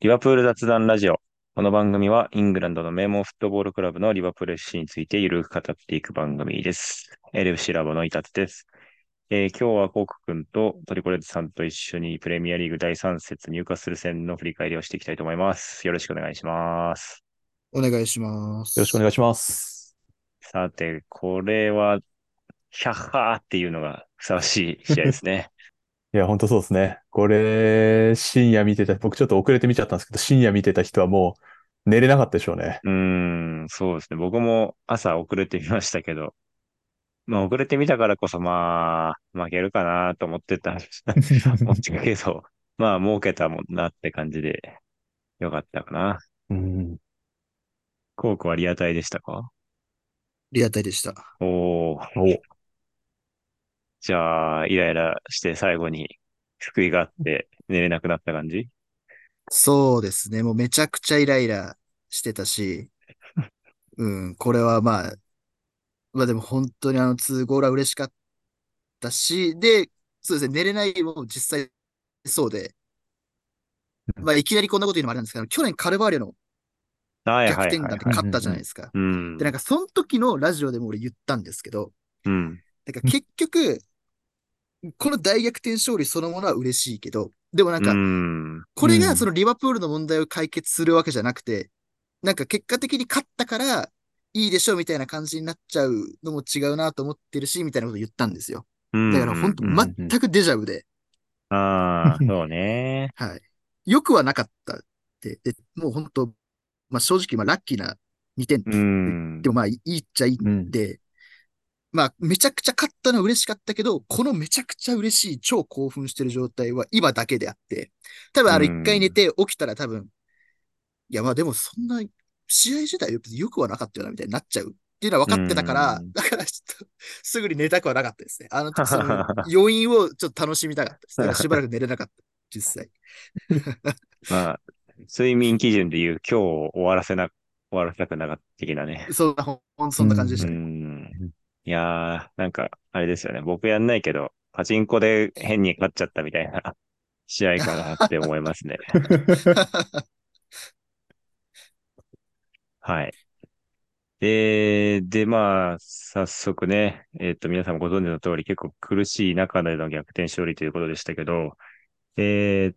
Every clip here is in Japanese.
リバプール雑談ラジオ。この番組はイングランドの名門フットボールクラブのリバプール FC についてゆるく語っていく番組です。LFC ラボのイタツです。えー今日はコーク君とトリコレッドさんと一緒にプレミアリーグ第3節入荷する戦の振り返りをしていきたいと思います。よろしくお願いします。お願いします。よろしくお願いします。さて、これは、ヒャッハーっていうのがふさわしい試合ですね。いや、本当そうですね。これ、深夜見てた、僕ちょっと遅れて見ちゃったんですけど、深夜見てた人はもう寝れなかったでしょうね。うーん、そうですね。僕も朝遅れてみましたけど、まあ遅れてみたからこそまあ、負けるかなと思ってた、思ってたけど、まあ儲けたもんなって感じで、よかったかな。うん。コークはリアタイでしたか？リアタイでした。おー、お、じゃあ、イライラして最後に救いがあって寝れなくなった感じ？そうですね。もうめちゃくちゃイライラしてたし、うん、これはまあ、まあでも本当にあの2ゴールは嬉しかったし、で、そうですね、寝れないも実際そうで、まあいきなりこんなこと言うのもあれなんですけど、去年カルバーリョのはい逆。転弾で勝ったじゃないですか。うんで、。なんかその時のラジオでも俺言ったんですけど、うん。なんか結局、この大逆転勝利そのものは嬉しいけど、でもなんかう、ん。これうんがそのリバプールの問題を解決するわけじゃなくて、なんか結果的に勝ったからいいでしょうみたいな感じになっちゃうのも違うなと思ってるし、みたいなこと言ったんですよ。うんだから本当全くデジャブで、ああ、そうね。はい。よくはなかったって、で、もう本当、まあ正直、まあラッキーな2点うんで。もまあいいっちゃいいんで、まあめちゃくちゃ勝ったのは嬉しかったけど、このめちゃくちゃ嬉しい超興奮してる状態は今だけであって、多分あのうん一回寝て起きたら多分、いやまあでもそんな試合自体別に良くはなかったよなみたいになっちゃうっていうのは分かってたからうん、だからちょっとすぐに寝たくはなかったですね。あの時 その余韻をちょっと楽しみたかったです。だからしばらく寝れなかった、実際。まあ、睡眠基準で言う今日を終わらせな、終わらせたくなかった的なね。そんな、ほんそんな感じでしうたね。ん。いやー、なんか、あれですよね。僕やんないけど、パチンコで変に勝っちゃったみたいな 試合かなって思いますね。はい。で、で、まあ、早速ね、えっと、皆さんもご存知の通り、結構苦しい中での逆転勝利ということでしたけど、えーっ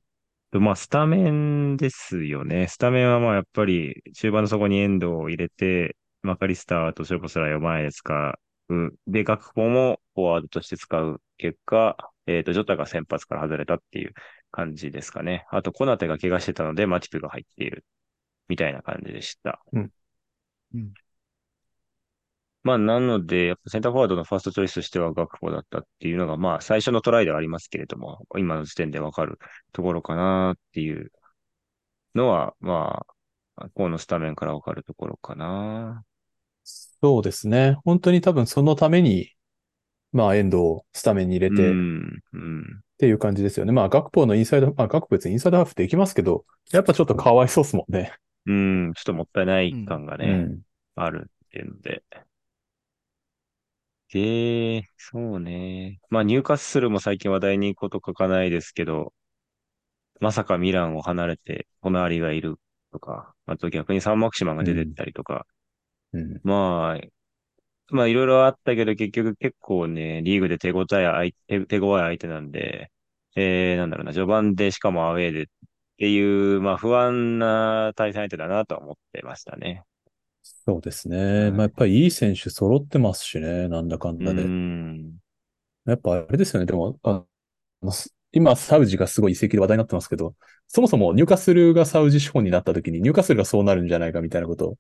と、まあ、スタメンですよね。スタメンはまあ、やっぱり、中盤の底にエンドを入れて、マカリスターとショーポスライを前で使う。で、ガクポもフォワードとして使う結果、えーっと、ジョタが先発から外れたっていう感じですかね。あと、コナテが怪我してたので、マチプが入っている。みたいな感じでした。うんうんまあ、なので、やっぱセンターフォワードのファーストチョイスとしてはガクポだったっていうのが、まあ、最初のトライではありますけれども、今の時点でわかるところかなっていうのは、まあ、このスタメンからわかるところかな。そうですね。本当に多分そのために、まあ、遠藤をスタメンに入れてっうん、うん。ていう感じですよね。まあ、ガクポのインサイド、まあ、ガクポ別にインサイドハーフできますけど、やっぱちょっとかわいそうっすもんね。うん、ちょっともったいない感がうね、ん。あるっていうので。で、そうね。まあ、入荷するも最近話題にこと書かないですけど、まさかミランを離れて、隣がいるとか、あと逆にサンマクシマンが出てったりとか、うん。まあ、まあいろいろあったけど結局結構ね、リーグで手応え手、手強い相手なんで、えー、なんだろうな、序盤でしかもアウェーでっていう、まあ不安な対戦相手だなとは思ってましたね。そうですね。はいまあ、やっぱりいい選手揃ってますしね。なんだかんうだで。ん。やっぱあれですよね。でも、あの、す今、サウジがすごい移籍で話題になってますけど、そもそもニューカッスルがサウジ資本になった時に、ニューカッスルがそうなるんじゃないかみたいなことを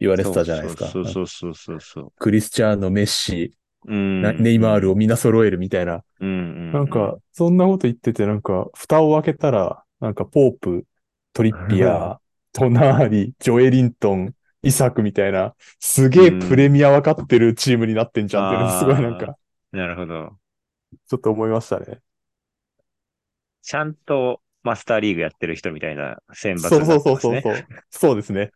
言われてたじゃないですか。そうそうそうそうそう。クリスチャーノ、メッシ、うん。なネイマールをみんな揃えるみたいな。なんか、そんなこと言ってて、なんか、蓋を開けたら、なんか、ポープ、トリッピアー、トナーリ、ジョエリントン、イサクみたいな、すげえプレミア分かってるチームになってんじゃんっていうのすごいなんか、なるほど。ちょっと思いましたね。ちゃんとマスターリーグやってる人みたいな選抜そうになそう。そうそうそう。そうですね。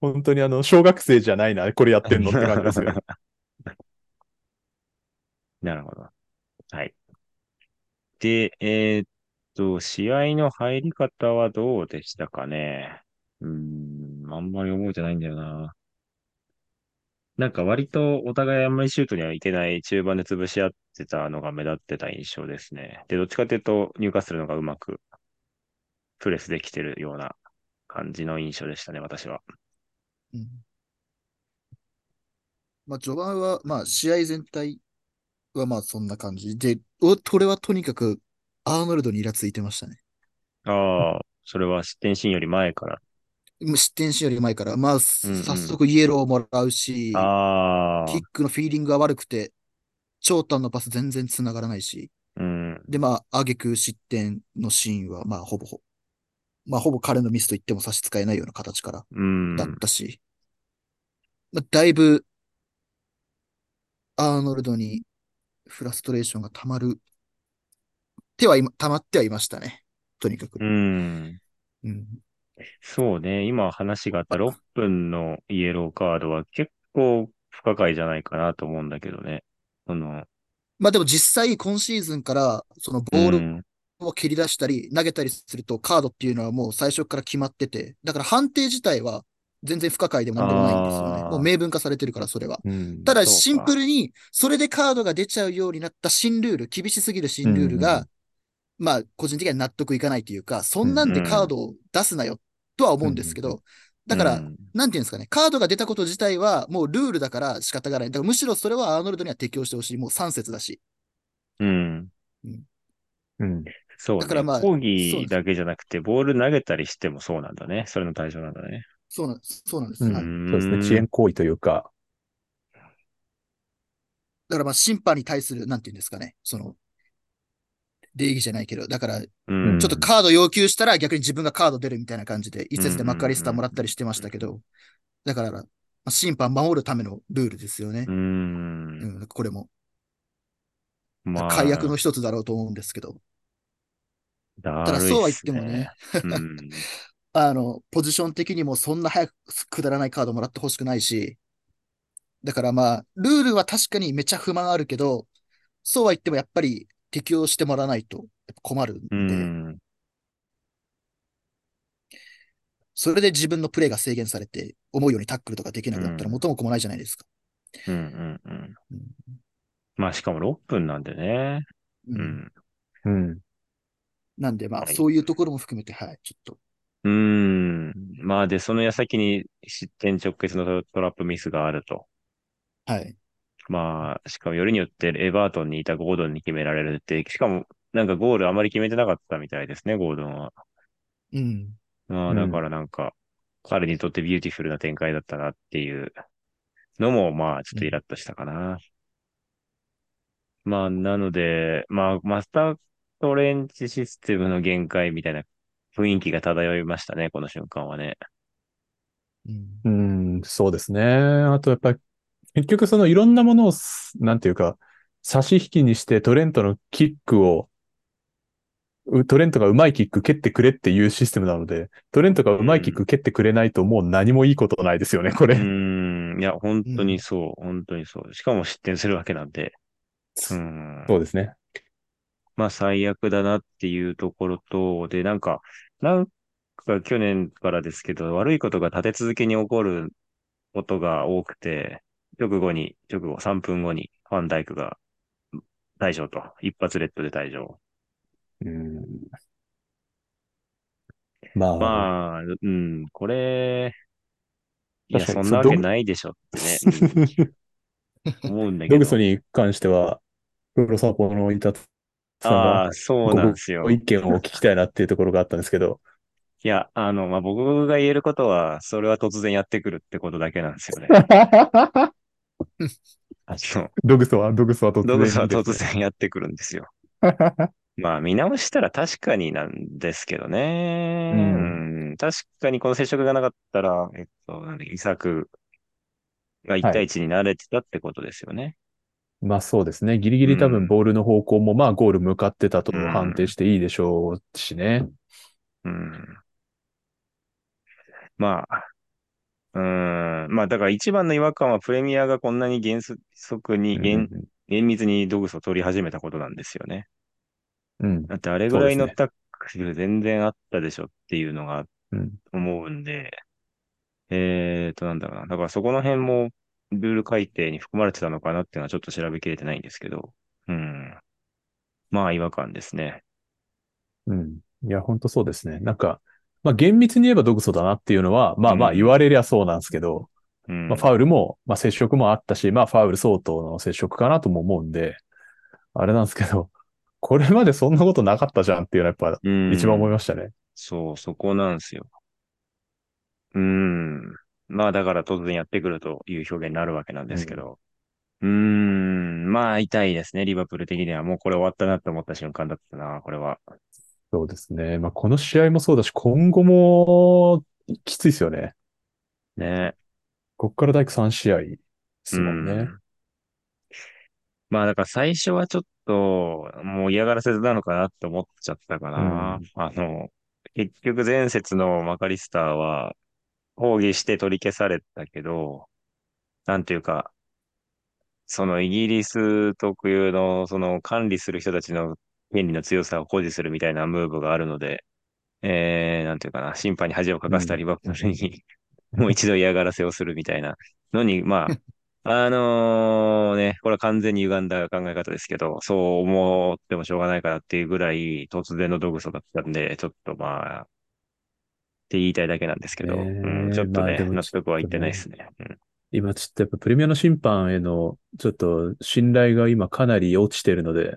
本当にあの、小学生じゃないな、これやってんのって感じですよね。なるほど。はい。で、えーっと、試合の入り方はどうでしたかね？うん、あんまり覚えてないんだよな。なんか割とお互いあんまりシュートにはいけない中盤で潰し合ってたのが目立ってた印象ですね。で、どっちかというと入荷するのがうまくプレスできてるような感じの印象でしたね、私は。うん。まあ、序盤は、まあ、試合全体はまあ、そんな感じ。で、お、これはとにかく、アーノルドにイラついてましたね。ああ、それは失点シーンより前から。失点しより前から、まあ、うんうん。早速イエローをもらうし、ああ。キッ、クのフィーリングが悪くて、長短のパス全然繋がらないし、うん、で、まあ、挙句失点のシーンは、まあ、ほぼほ、まあ、ほぼ彼のミスと言っても差し支えないような形からうん、だったし、まあ、だいぶ、アーノルドにフラストレーションが溜まる、手は今、溜まってはいましたね。とにかく。うん。うん。そうね、今話があった6分のイエローカードは結構不可解じゃないかなと思うんだけどね。その、まあでも実際今シーズンから、そのボールうん、を蹴り出したり、投げたりするとカードっていうのはもう最初から決まってて、だから判定自体は全然不可解でもなんでもないんですよね。もう明文化されてるから、それは。うんただシンプルに、それでカードが出ちゃうようになった新ルール、厳しすぎる新ルールが、うんまあ、個人的には納得いかないというか、そんなんでカードを出すなよ、とは思うんですけうんど、だから、うんなんていうんですかね、カードが出たこと自体はもうルールだから仕方がない。だからむしろそれはアーノルドには適用してほしい。もう3節だし。うん。うん。そうね。だからまあ抗議だけじゃなくて、ボール投げたりしてもそうなんだね。それの対象なんだね。そうなんです。そうなんです。うんはい。そうですね。遅延行為というか、だからまあ審判に対する、なんていうんですかね、その、礼儀じゃないけど、だから、ちうん。ょっとカード要求したら逆に自分がカード出るみたいな感じで、一節でマッカリスターもらったりしてましたけど、だから、まあ審判守るためのルールですよねう。。うんん、これも。まあ、解約の一つだろうと思うんですけど。だただそうは言ってもね。うん。あの、ポジション的にもそんな早くくだらないカードもらってほしくないし、だからまあ、ルールは確かにめちゃ不満あるけど、そうは言ってもやっぱり適用してもらわないとやっぱ困るんで、うん。それで自分のプレーが制限されて、思うようにタックルとかできなくなったらうん元も子もないじゃないですか。うん。うん。うん。うんまあ、しかも6分なんでね。ううんん。うん。なんでまあ、はいそういうところも含めて、はい、ちょっと。うん。まあ、で、その矢先に失点直結のトトラップミスがあると。はい。まあ、しかもよりによってエバートンにいたゴードンに決められるって、しかもなんかゴールあまり決めてなかったみたいですね、ゴードンは。うん。まあ、うんだからなんか、彼にとってビューティフルな展開だったなっていうのも、まあ、ちょっとイラッとしたかな。まあ、なので、まあ、マスタートレンチシステムの限界みたいな雰囲気が漂いましたね、この瞬間はね。うん。うん、そうですね。あとやっぱり、結局そのいろんなものをす、なんていうか、差し引きにしてトレントのキックを、うトレントがうまいキック蹴ってくれっていうシステムなので、トレントがうまいキック蹴ってくれないともう何もいいことないですよね、こうれ。ーん、いや、本当にそう、本当にそう。しかも失点するわけなんで。うん。そうですね。まあ最悪だなっていうところと、で、なんか、なんか去年からですけど、悪いことが立て続けに起こることが多くて、直後に、直後3分後にファンダイクが退場と、一発レッドで退場。うん。まあ、まあ、うん、これ、いや、そんなわけないでしょってね、うん 思うんだけどドグソ。に関しては、黒サポのいたさんあがあ、そうなんですよご。意見を聞きたいなっていうところがあったんですけど、いや、あの、まあ、僕が言えることは、それは突然やってくるってことだけなんですよね。あの、ドグソは、ドグソは突然ドグスは突然やってくるんですよ。まあ、見直したら確かになんですけどね。うんうん確かにこの接触がなかったら、えっと、なんだっけイサクが1対1に慣れてたってことですよね。まあそうですね。ギリギリ多うん分ボールの方向もまあゴール向かってたとうん判定していいでしょうしね。うん。まあ、うん。まあ、だから一番の違和感はプレミアがこんなに原則に、厳厳密にドグスを取り始めたことなんですよね。うん。だってあれぐらいのタック全然あったでしょっていうのがうん。思うんで、えーと、なんだろうな。だからそこの辺もルール改定に含まれてたのかなっていうのはちょっと調べきれてないんですけど、うん。まあ違和感ですね。うん。いや、本当そうですね。なんか、まあ厳密に言えば毒素だなっていうのは、まあまあうん言われりゃそうなんですけど、うん。まあファウルも、まあ接触もあったし、まあファウル相当の接触かなとも思うんで、あれなんですけど、これまでそんなことなかったじゃんっていうのはやっぱうん一番思いましたね。そう、そこなんですよ。うん。まあだから突然やってくるという表現になるわけなんですけど。うーん。まあ痛いですね、リバプール的には。もうこれ終わったなって思った瞬間だったな、これは。そうですね。まあこの試合もそうだし、今後もきついですよね。ね。こっから第3試合ですもんね。うんまあだから最初はちょっと、もう嫌がらせなのかなって思っちゃったかな。うんあの、結局前節のマカリスターは抗議して取り消されたけど、なんていうか、そのイギリス特有のその管理する人たちの権利の強さを誇示するみたいなムーブがあるので、えー、なんていうかな、審判に恥をかかせたリバプールに、もう一度嫌がらせをするみたいなのに、まあ、あのね、これは完全に歪んだ考え方ですけど、そう思ってもしょうがないからっていうぐらい突然のドグソだったんで、ちょっとまあ、って言いたいだけなんですけど、うん、ちょっとね、まあ納得はいってないですね。うん今ちょっとやっぱプレミアの審判へのちょっと信頼が今かなり落ちてるので、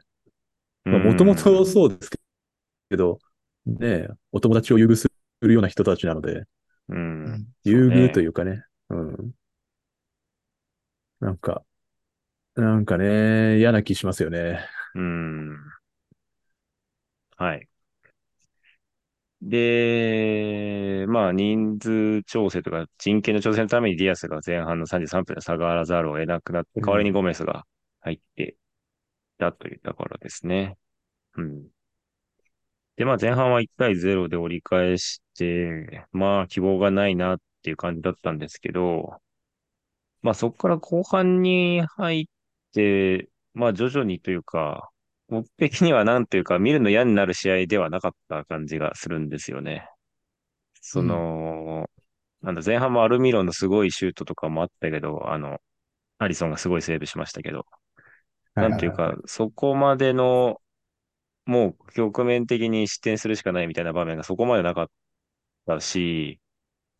まあもともとそうですけど、ねえ、お友達を優遇するような人たちなので、う。うんん優遇とういうかね、うん。なんか、なんかね、嫌な気しますよね。うん。はい。で、まあ人数調整とか人権の調整のためにディアスが前半の33分で下がらざるを得なくなって、代わりにゴメスが入っていたというところですね。うん。で、まあ前半は1対0で折り返して、まあ希望がないなっていう感じだったんですけど、まあそこから後半に入って、まあ徐々にというか、僕的にはなんというか見るの嫌になる試合ではなかった感じがするんですよね。その、なんだ、前半もアルミロンのすごいシュートとかもあったけど、あの、アリソンがすごいセーブしましたけど、なんていうか、そこまでの、もう局面的に失点するしかないみたいな場面がそこまでなかったし、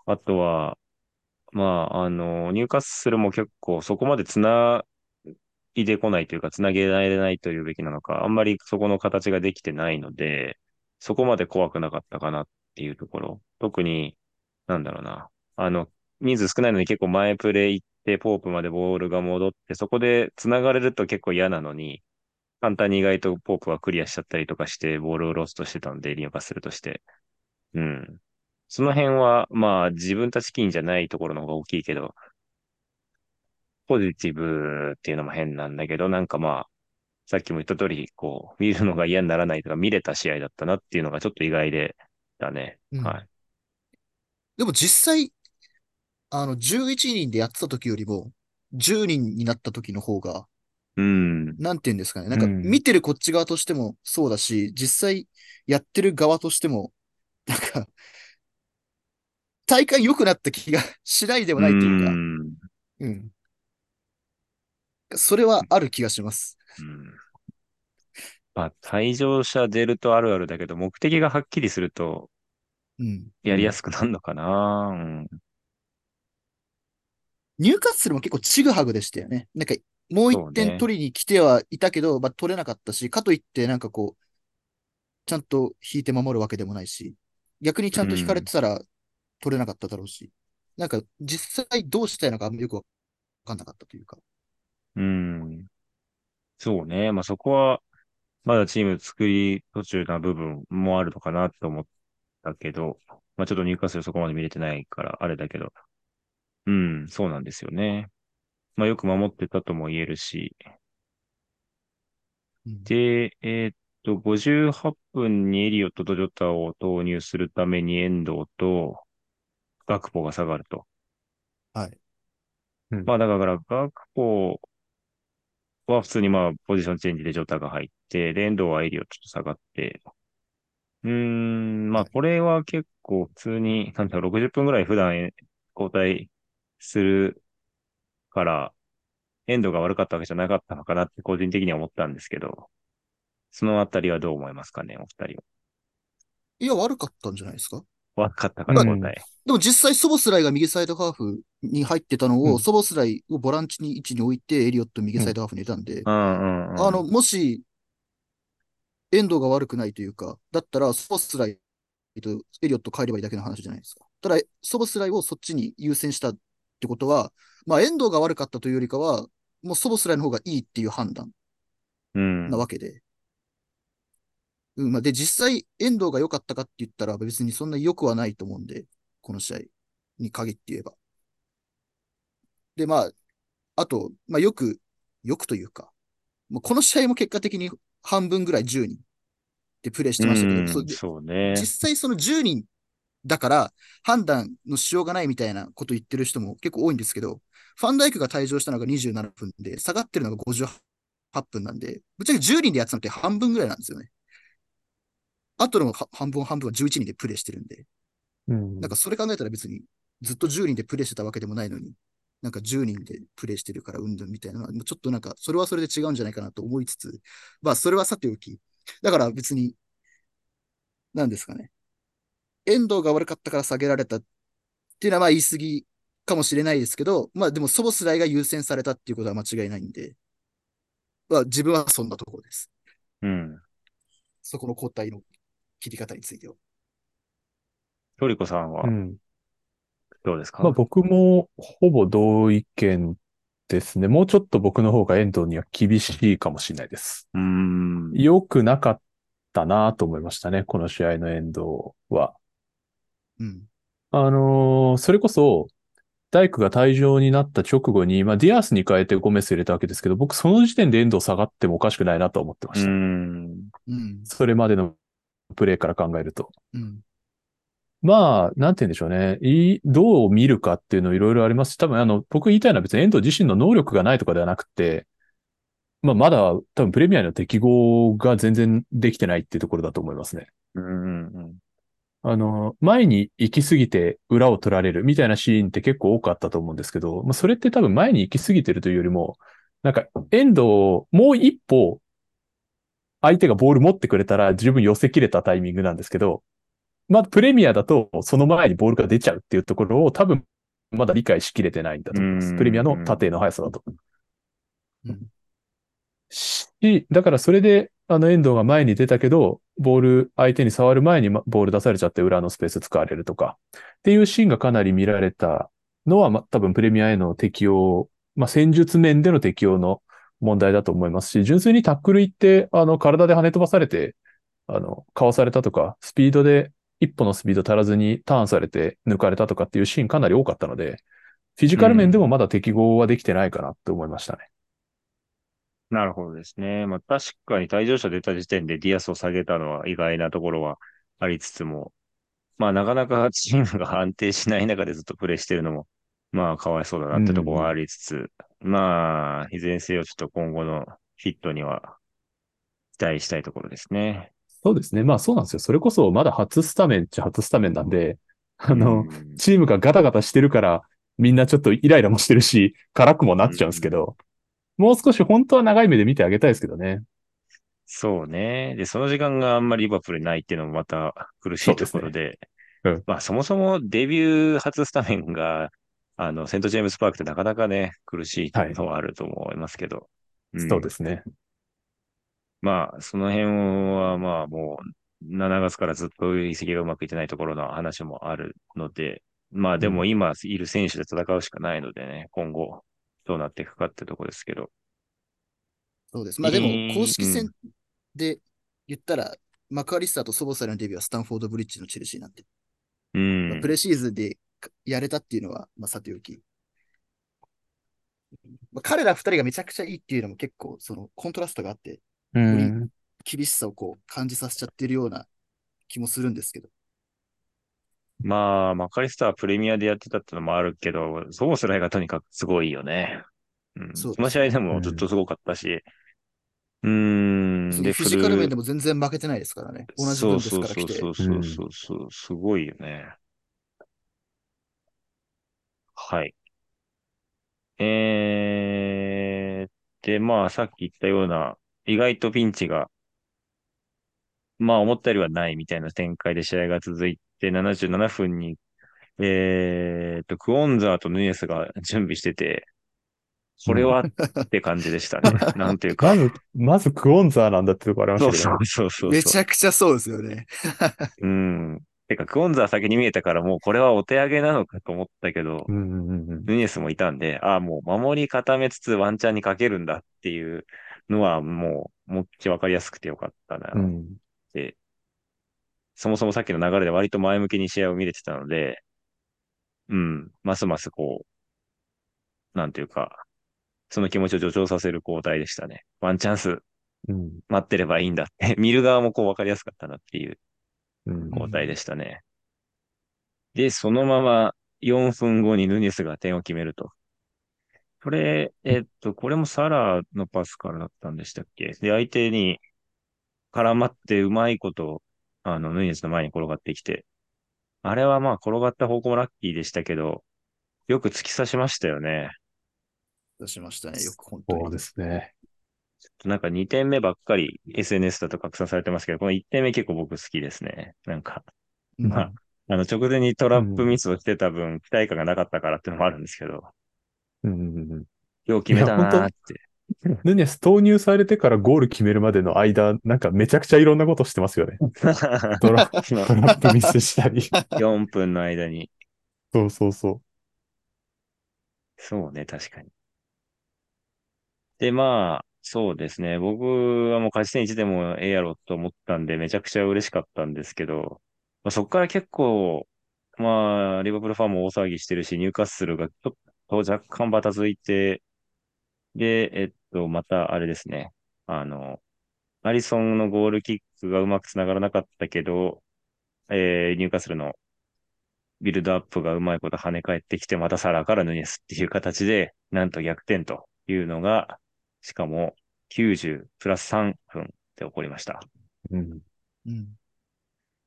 あとは、まあ、あの、入荷するも結構そこまで繋いでこないというか、繋げられないというべきなのか、あんまりそこの形ができてないので、そこまで怖くなかったかなっていうところ。特に、なんだろうな。あの、人数少ないのに結構前プレイ行って、ポープまでボールが戻って、そこで繋がれると結構嫌なのに、簡単に意外とポープはクリアしちゃったりとかして、ボールをロストしてたんで、リンパするとして。うん。その辺は、まあ、自分たち金じゃないところの方が大きいけど、ポジティブっていうのも変なんだけど、なんかまあ、さっきも言った通り、こう、見るのが嫌にならないとか、見れた試合だったなっていうのがちょっと意外で、だね。うんはい。でも実際、あの、11人でやってた時よりも、10人になった時の方が、うん。なんて言うんですかね。なんか、うん見てるこっち側としてもそうだし、実際やってる側としても、なんか、体感良くなった気がしないでもないというか、んうん。それはある気がします。うんまあ、退場者出るとあるあるだけど、目的がはっきりすると、うん。やりやすくなるのかな、うん。ニューカッスルも結構ちぐはぐでしたよね。なんか、もう一点取りに来てはいたけど、まあ取れなかったし、かといってなんかこう、ちゃんと引いて守るわけでもないし、逆にちゃんと引かれてたら取れなかっただろうし、なんか実際どうしたいのかあんまよくわかんなかったというか。うん。そうね。まあそこは、まだチーム作り途中な部分もあるのかなと思ったけど、まあちょっと入荷するそこまで見れてないからあれだけど、うん、そうなんですよね。まあよく守ってたとも言えるし、うんで、えーっと、58分にエリオットとジョタを投入するために遠藤とガクポが下がると。はい。うんまあだから、ガクポは普通にまあポジションチェンジでジョタが入って、で、遠藤はエリオットと下がって、うーん、まあこれは結構普通に、なんだろう、60分ぐらい普段交代するから、エンドが悪かったわけじゃなかったのかなって個人的には思ったんですけど、そのあたりはどう思いますかね、お二人いや、悪かったんじゃないですか？は。悪かったからうん交代。でも実際、ソボスライが右サイドハーフに入ってたのを、うんソボスライをボランチに位置に置いて、エリオット右サイドハーフにいたんで、うんうんうん。あの、もし、エンドが悪くないというか、だったら、ソボスライとエリオット帰ればいいだけの話じゃないですか。ただ、ソボスライをそっちに優先したってことは、まあ、エンドが悪かったというよりかは、もうソボスライの方がいいっていう判断うんなわけで。うん、まあ、で、実際、遠藤が良かったかって言ったら、別にそんな良くはないと思うんで、この試合に限って言えば。で、まあ、あと、まあ、よく、よくというか、まあ、この試合も結果的に半分ぐらい10人でプレーしてましたけど、うんそそうね。実際その10人だから判断のしようがないみたいなこと言ってる人も結構多いんですけど、ファンダイクが退場したのが27分で、下がってるのが58分なんで、ぶっちゃけ10人でやってたのって半分ぐらいなんですよね。あとのは半分半分は11人でプレーしてるんで、うんなんかそれ考えたら別にずっと10人でプレーしてたわけでもないのに、なんか10人でプレーしてるからうんぬんみたいなのは、ちょっとなんかそれはそれで違うんじゃないかなと思いつつ、まあそれはさておき、だから別に、なんですかね。遠藤が悪かったから下げられたっていうのはまあ言い過ぎかもしれないですけど、まあでもソボスライが優先されたっていうことは間違いないんで、まあ自分はそんなところです。うん。そこの交代の切り方については。トリコさんはうん。どうですか？まあ僕もほぼ同意見ですね。もうちょっと僕の方が遠藤には厳しいかもしれないです。うーん。良くなかったなと思いましたね。この試合の遠藤は。うん。あのーそれこそ、大工が退場になった直後に、まあ、ディアスに変えてゴメス入れたわけですけど、僕その時点で遠藤下がってもおかしくないなと思ってまうーした。ん。うん。それまでのプレーから考えると。うん。まあ、なんて言うんでしょうね。いいどう見るかっていうのいろいろありますし、多分あの、僕言いたいのは別に遠藤自身の能力がないとかではなくて、まあ、まだ多分プレミアの適合が全然できてないっていうところだと思いますね。うんうんあの、前に行き過ぎて裏を取られるみたいなシーンって結構多かったと思うんですけど、まあ、それって多分前に行き過ぎてるというよりも、なんか、遠藤、もう一歩、相手がボール持ってくれたら十分寄せきれたタイミングなんですけど、まあ、プレミアだと、その前にボールが出ちゃうっていうところを多分、まだ理解しきれてないんだと思います。うんプレミアの縦の速さだと。うんし、だからそれで、あの、遠藤が前に出たけど、ボール、相手に触る前にまボール出されちゃって裏のスペース使われるとか、っていうシーンがかなり見られたのは、ま、多分プレミアへの適用、まあ、戦術面での適用の問題だと思いますし、純粋にタックル行って、あの、体で跳ね飛ばされて、あの、かわされたとか、スピードで、一歩のスピード足らずにターンされて抜かれたとかっていうシーンかなり多かったので、フィジカル面でもまだ適合はできてないかなって思いましたね。なるほどですね。まあ確かに退場者出た時点でディアスを下げたのは意外なところはありつつも、まあなかなか チームが安定しない中でずっとプレーしてるのも、まあかわいそうだなってところはありつつ、まあ、いずれにせよちょっと今後のヒットには期待したいところですね。そうですね。まあそうなんですよ。それこそまだ初スタメンっちゃ初スタメンなんで、あの、うんチームがガタガタしてるから、みんなちょっとイライラもしてるし、辛くもなっちゃうんですけど、もう少し本当は長い目で見てあげたいですけどね。そうね。で、その時間があんまりリバプールにないっていうのもまた苦しいところで、そうですねうんまあそもそもデビュー初スタメンが、あの、セントジェームスパークってなかなかね、苦しいというのはあると思いますけど。んそうですね。まあ、その辺はまあもう、7月からずっと移籍がうまくいってないところの話もあるので、まあでも今いる選手で戦うしかないのでね、今後どうなっていくかってとこですけど。そうです。まあでもえー、公式戦で言ったら、マクアリスターとソボサイのデビューはスタンフォードブリッジのチェルシーなんで、うん。まあプレシーズンでやれたっていうのは、まあさておき。まあ、彼ら二人がめちゃくちゃいいっていうのも結構、そのコントラストがあって、うん。厳しさをこう感じさせちゃってるような気もするんですけど。まあ、マカリスタはプレミアでやってたってのもあるけど、ソボスライがとにかくすごいよね。うん、そうですねその試合でもずっとすごかったし、うーん。で、フィジカル面でもも全然負けてないですからね。同じ分ですから来て。そうそうそうそうそうそう、すごいよね。はい。えー、で、まあ、さっき言ったような、意外とピンチが、まあ、思ったよりはないみたいな展開で試合が続いて、77分に、えーと、クアンサーとヌニェスが準備してて、これはって感じでしたね。なんていうかま。ず、まずクアンサーなんだってとこありましたね。そうそうそうそう。めちゃくちゃそうですよね。うん。てか、クアンサー先に見えたから、もうこれはお手上げなのかと思ったけど、うんうんうんうん。ヌニェスもいたんで、ああ、もう守り固めつつワンチャンにかけるんだっていうのは、もう、もっちわかりやすくてよかったなっうん。て、そもそもさっきの流れで割と前向きに試合を見れてたので、うん、ますますこう、なんていうか、その気持ちを助長させる交代でしたね。ワンチャンスうん。待ってればいいんだって、見る側もこうわかりやすかったなっていううん。交代でしたね。で、そのまま4分後にヌニエスが点を決めると。これ、えっと、これもサラのパスからだったんでしたっけ？で、相手に絡まってうまいこと、あの、ヌニエスの前に転がってきて。あれはまあ転がった方向もラッキーでしたけど、よく突き刺しましたよね。出しましたね。よく本当に。そうですね。なんか2点目ばっかり SNS だと拡散されてますけど、この1点目結構僕好きですね。なんか、うんまあ、あの直前にトラップミスをしてた分、期待感がなかったからっていうのもあるんですけど、うんうんうんうん。よう決めたなーって。ヌニエス投入されてからゴール決めるまでの間、なんかめちゃくちゃいろんなことしてますよね。トラそのトラップミスしたり。4分の間に。そうそうそそうね、確かに。で、まあ、そうですね。僕はもう勝ち点1でもええやろと思ったんで、めちゃくちゃ嬉しかったんですけど、まあ、そこから結構、まあ、リバプールファンも大騒ぎしてるし、ニューカッスルがちょっと若干バタついて、で、えっと、またあれですね。あの、アリソンのゴールキックがうまく繋がらなかったけど、えー、ニューカッスルのビルドアップがうまいこと跳ね返ってきて、またサラからヌニエスっていう形で、なんと逆転というのが、しかも90プラス3分で起こりました。う。うん。うん。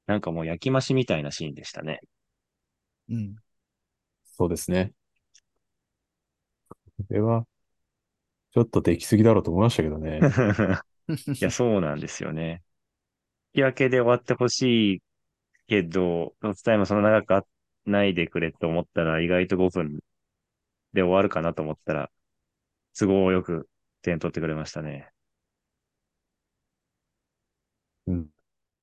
なんかもう焼き増しみたいなシーンでしたね。うん。そうですね。これは、ちょっとできすぎだろうと思いましたけどね。いや、そうなんですよね。引き分けで終わってほしいけど、ロスタイムその長くあないでくれと思ったら、意外と5分で終わるかなと思ったら、都合よく点取ってくれましたね。うん。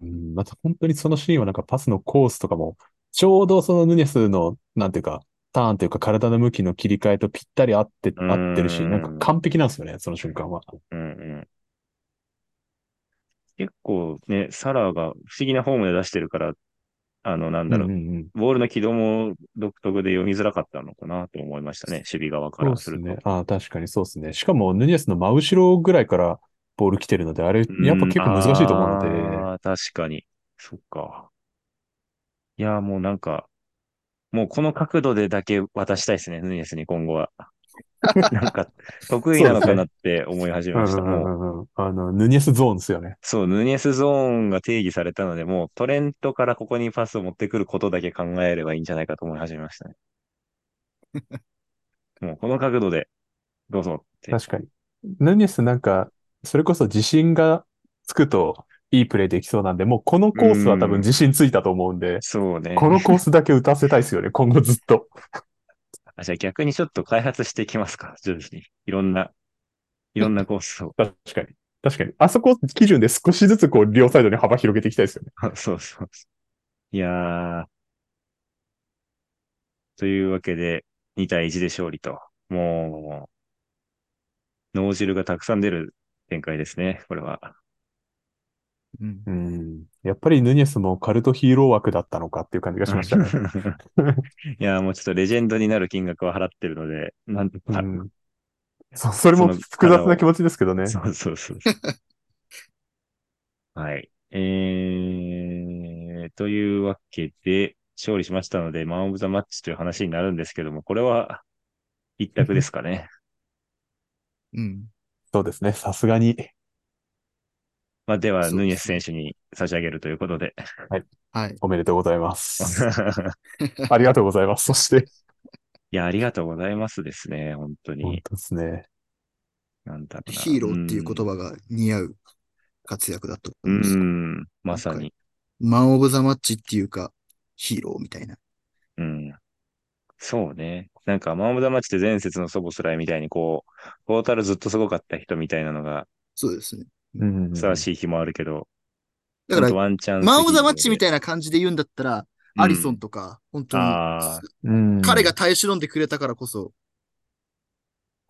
うん、また本当にそのシーンはなんかパスのコースとかも、ちょうどそのヌニェスの、なんていうか、ターンというか体の向きの切り替えとぴったり合って、うん合ってるし、なんか完璧なんですよね、その瞬間は。うんうん。結構ね、サラが不思議なフォームで出してるから、あの、なんだろう、うんうんうんボールの軌道も独特で読みづらかったのかなと思いましたね、守備側からると。ですすね。ああ、確かにそうですね。しかも、ヌニェスの真後ろぐらいからボール来てるので、あれ、やっぱ結構難しいと思うので、ああ、確かに。そっか。いや、もうなんか、もうこの角度でだけ渡したいですね、ヌニエスに今後は。なんか、得意なのかなって思い始めました。もう、あの、ヌニェスゾーンですよね。そう、ヌニエスゾーンが定義されたので、もうトレントからここにパスを持ってくることだけ考えればいいんじゃないかと思い始めましたね。もうこの角度で、どうぞって。確かに。ヌニェスなんか、それこそ自信がつくといいプレーできそうなんで、もうこのコースは多分自信ついたと思うんで、そうね。このコースだけ打たせたいですよね、今後ずっと。あじゃあ逆にちょっと開発していきますか、徐々に。いろんな、いろんなコースを。確かに。確かに。あそこ基準で少しずつこう、両サイドに幅広げていきたいですよね。そ うそうそう。いやー。というわけで、2対1で勝利と。もう、脳汁がたくさん出る展開ですね、これは。うん。うん。やっぱりヌニェスもカルトヒーロー枠だったのかっていう感じがしましたね。いやー、もうちょっとレジェンドになる金額は払ってるので、なんとか。うん。そ、それも複雑な気持ちですけどね。そうそうそう。はい。えー、というわけで、勝利しましたので、マンオブザマッチという話になるんですけども、これは一択ですかね。うん。そうですね。さすがに。まあ、では、ヌニエス選手に差し上げるということで。はい。おめでとうございます。ありがとうございます。そして、いや、ありがとうございますですね。本当本に。当ですね。なんだろうな。ヒーローっていう言葉が似合う活躍だとう思います。ん、まさに。マン・オブ・ザ・マッチっていうか、ヒーローみたいな。うん。そうね。なんか、マンオブザマッチって前節のソボスライみたいに、こう、トータルずっとすごかった人みたいなのが、そうですね。うんふさわしい日もあるけど、だからワンチャンスマン・オブ・ザ・マッチみいたいな感じで言うんだったら、アリソンとか、本当に彼が耐え忍んでくれたからこそ、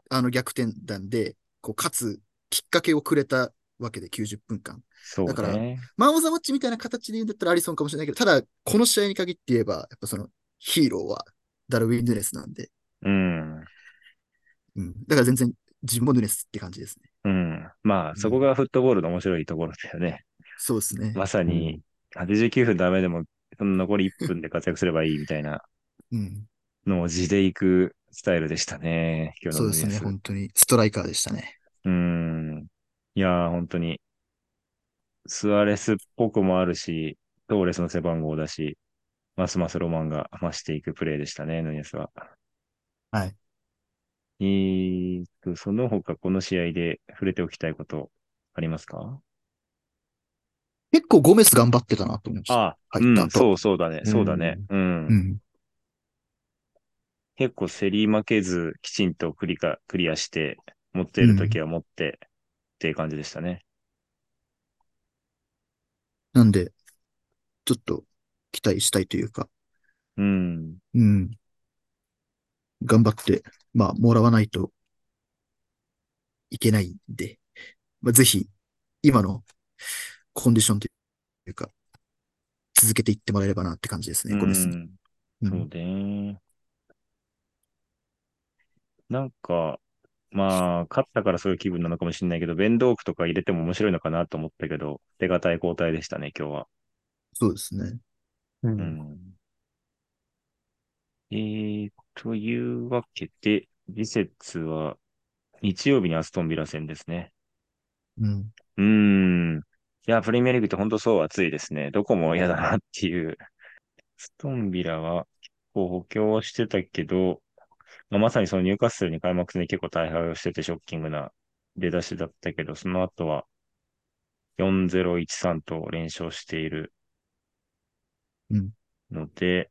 あの逆転弾で、こう、勝つきっかけをくれたわけで、90分間。そうだからね。マン・オブ・ザ・マッチみたいな形で言うんだったらアリソンかもしれないけど、ただ、この試合に限って言えば、やっぱその、ヒーローはダルウィン・ヌネスなんで、うん。うん。だから全然、自分もヌネスって感じですね。うん。まあ、そこがフットボールの面白いところだよね。そうですね。まさに、89分ダメでも、その残り1分で活躍すればいいみたいなうん。のを地でいくスタイルでしたね。今日そうですね。本当に、ストライカーでしたね。うん。いやー、本当に、スアレスっぽくもあるし、トーレスの背番号だし、ますますロマンが増していくプレーでしたね、ヌニエスは。はい。えーと、その他この試合で触れておきたいことありますか？結構ゴメス頑張ってたなと思いました。ああ、うん、そうそうだね、そうだね。うん。うん。結構競り負けず、きちんとクリカクリアして、持っているときは持って、っていう感じでしたね。なんで、ちょっと期待したいというか、うん。うん。頑張って、まあ、もらわないといけないんで、まあ、ぜひ、今のコンディションというか、続けていってもらえればなって感じですね、ゴメスに。うんうんそうね。なんか、まあ、勝ったからそういう気分なのかもしれないけど、ベンドークとか入れても面白いのかなと思ったけど、手堅い交代でしたね、今日は。そうですね。う。うんん。えー、というわけで、次節は日曜日にアストンビラ戦ですね。うん。うーん。いや、プレミアリーグって本当そう暑いですね。どこも嫌だなっていう。ストンビラは結構補強はしてたけど、まあ、まさにそのニューカッスルに開幕戦で結構大敗をしててショッキングな出だしだったけど、その後は4-0-1-3と連勝しているうんので、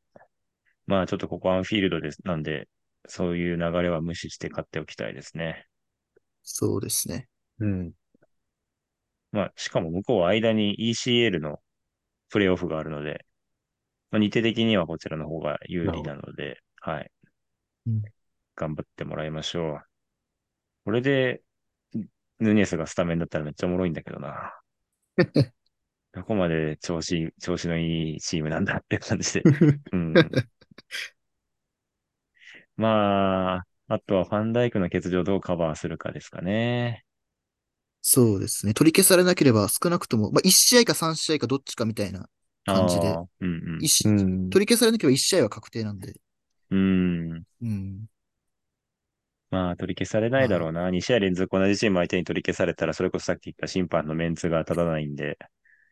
まあちょっとここアンフィールドです。なんで、そういう流れは無視して勝っておきたいですね。そうですね。うん。まあ、しかも向こうは間に ECL のプレイオフがあるので、まあ、日程的にはこちらの方が有利なので、はい。うん頑張ってもらいましょう。これで、ヌニエスがスタメンだったらめっちゃおもろいんだけどな。どこまで調子、調子のいいチームなんだって感じで。うん。まあ、あとはファンダイクの欠場をどうカバーするかですかね。そうですね。取り消されなければ少なくとも、まあ、1試合か3試合かどっちかみたいな感じでうん一試うん。取り消されなければ1試合は確定なんで。うん。うん。うん。まあ、取り消されないだろうな。2試合連続同じチーム相手に取り消されたら、それこそさっき言った審判のメンツが立たないんで、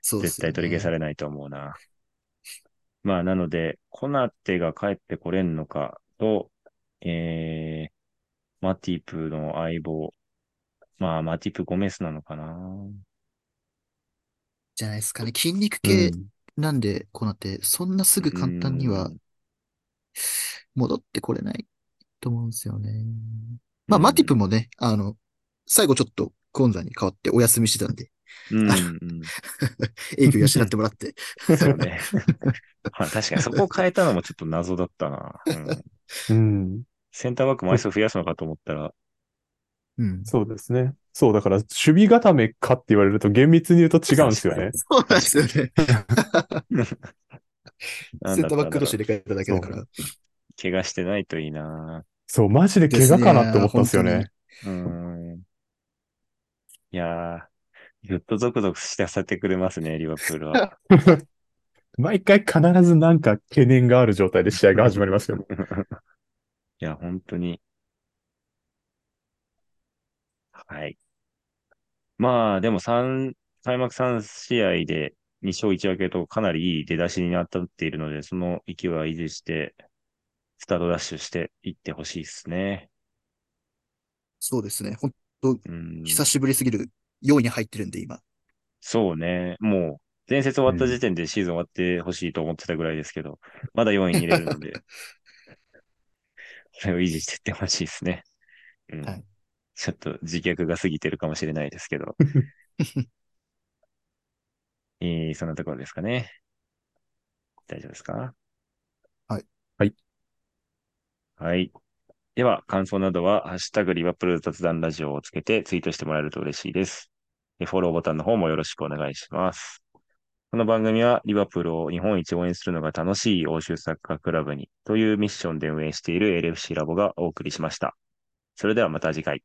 そうでね。絶対取り消されないと思うな。まあ、なので、コナテが帰ってこれんのかと、えー、マティプの相棒。まあ、マティプゴメスなのかな。じゃないですかね。筋肉う系んなんで、こうなって、そんなすぐ簡単にはうん戻ってこれないと思うんですよね。まあ、マティプもね、あの、最後ちょっとコンザに変わってお休みしてたんで、うん、うん。影響養ってもらって。そうね。まあ確かにそこを変えたのもちょっと謎だったな。うん、うん。センターバック枚数増やすのかと思ったら、うん。そうですね。そう、だから、守備固めかって言われると厳密に言うと違うんですよね。そうなんですよね。センターバックだったんだろう同士入れ替えただけだから。怪我してないといいな。そう、マジで怪我かなって思ったんですよね。うん。いやー、ぐっとゾクゾクさせてくれますね、リバプールは。毎回必ずなんか懸念がある状態で試合が始まりますよね。いや、本当に。はい。まあ、でも3、開幕3試合で2勝1分けとかなりいい出だしになっているので、その勢いは維持して、スタートダッシュしていってほしいですね。そうですね。本当うん。久しぶりすぎる4位に入ってるんで、今。そうね。もう、前節終わった時点でシーズン終わってほしいと思ってたぐらいですけど、まだ4位に入れるので、それを維持していってほしいですね。うん。はいちょっと自虐が過ぎてるかもしれないですけど。えー、そんなところですかね。大丈夫ですか？はい。はい。はい。では、感想などは、ハッシュタグリバプール雑談ラジオをつけてツイートしてもらえると嬉しいです。えフォローボタンの方もよろしくお願いします。この番組はリバプールを日本一応援するのが楽しい欧州サッカークラブにというミッションで運営している LFC ラボがお送りしました。それではまた次回。